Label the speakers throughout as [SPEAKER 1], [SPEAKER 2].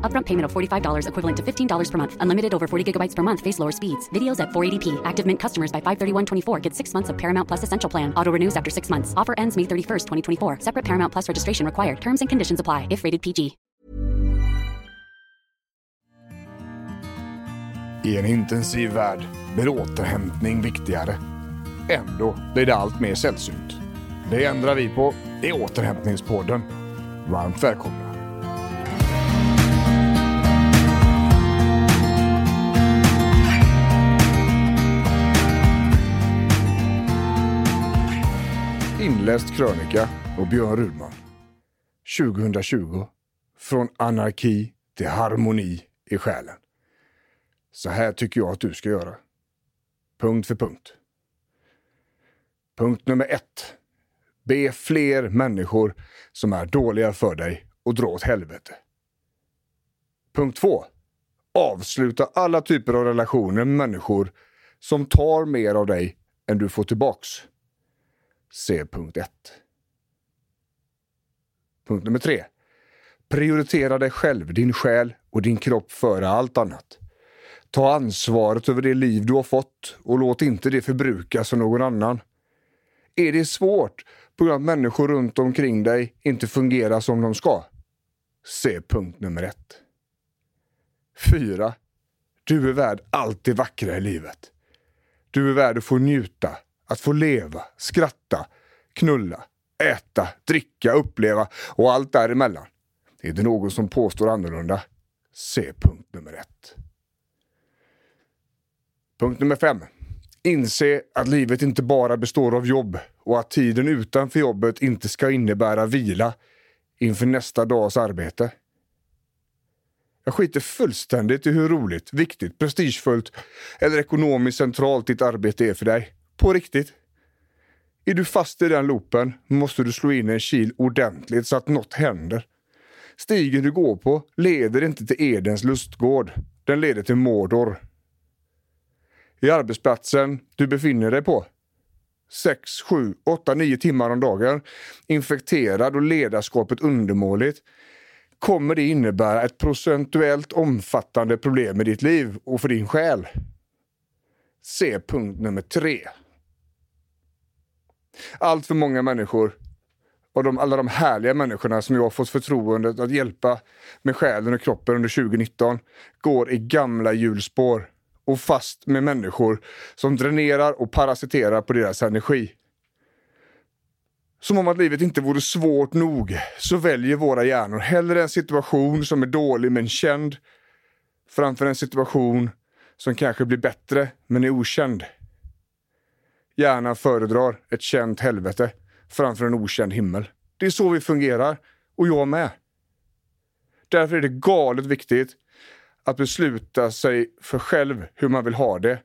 [SPEAKER 1] Upfront payment of $45 equivalent to $15 per month. Unlimited over 40 gigabytes per month. Face lower speeds. Videos at 480p. Active Mint customers by 531.24 get six months of Paramount Plus Essential Plan. Auto renews after six months. Offer ends May 31st, 2024. Separate Paramount Plus registration required. Terms and conditions apply if rated PG.
[SPEAKER 2] I en intensiv värld blir återhämtning viktigare. Ändå blir det allt mer sällsynt. Det ändrar vi på i Återhämtningspodden. Varmt välkomna! Inläst krönika av Björn Rudman. 2020. Från anarki till harmoni i själen. Så här tycker jag att du ska göra. Punkt för punkt. Punkt nummer ett. Be fler människor som är dåliga för dig och dra åt helvete. Punkt två. Avsluta alla typer av relationer med människor som tar mer av dig än du får tillbaks. Se punkt 1. Punkt nummer 3. Prioritera dig själv, din själ och din kropp före allt annat. Ta ansvaret över det liv du har fått och låt inte det förbrukas av någon annan. Är det svårt på grund av att människor runt omkring dig inte fungerar som de ska? Se punkt nummer ett. 4. Du är värd allt det vackra i livet. Du är värd att få njuta, att få leva, skratta, knulla, äta, dricka, uppleva och allt däremellan. Är det någon som påstår annorlunda? Se punkt nummer ett. Punkt nummer fem. Inse att livet inte bara består av jobb och att tiden utanför jobbet inte ska innebära vila inför nästa dags arbete. Jag skiter fullständigt i hur roligt, viktigt, prestigefullt eller ekonomiskt centralt ditt arbete är för dig. På riktigt. Är du fast i den loopen måste du slå in en kil ordentligt så att något händer. Stigen du går på leder inte till Edens lustgård. Den leder till Mordor i arbetsplatsen du befinner dig på. 6, 7, 8, 9 timmar om dagen, infekterad och ledarskapet undermåligt, kommer det innebära ett procentuellt omfattande problem i ditt liv och för din själ. Se punkt nummer tre. Allt för många människor, och de, alla de härliga människorna som jag har fått förtroendet att hjälpa med själen och kroppen under 2019, går i gamla hjulspår och fast med människor som dränerar och parasiterar på deras energi. Som om att livet inte vore svårt nog så väljer våra hjärnor hellre en situation som är dålig men känd framför en situation som kanske blir bättre men är okänd. Hjärnan föredrar ett känt helvete framför en okänd himmel. Det är så vi fungerar, och jag med. Därför är det galet viktigt att besluta sig för själv hur man vill ha det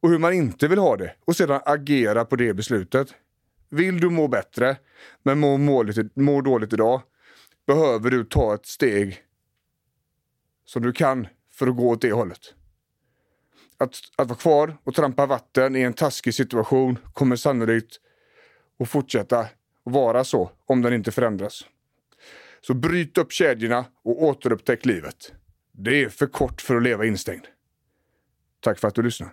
[SPEAKER 2] och hur man inte vill ha det och sedan agera på det beslutet. Vill du må bättre, men mår må, må dåligt idag, behöver du ta ett steg som du kan för att gå åt det hållet. Att, att vara kvar och trampa vatten i en taskig situation kommer sannolikt att fortsätta vara så om den inte förändras. Så bryt upp kedjorna och återupptäck livet. Det är för kort för att leva instängd. Tack för att du lyssnar.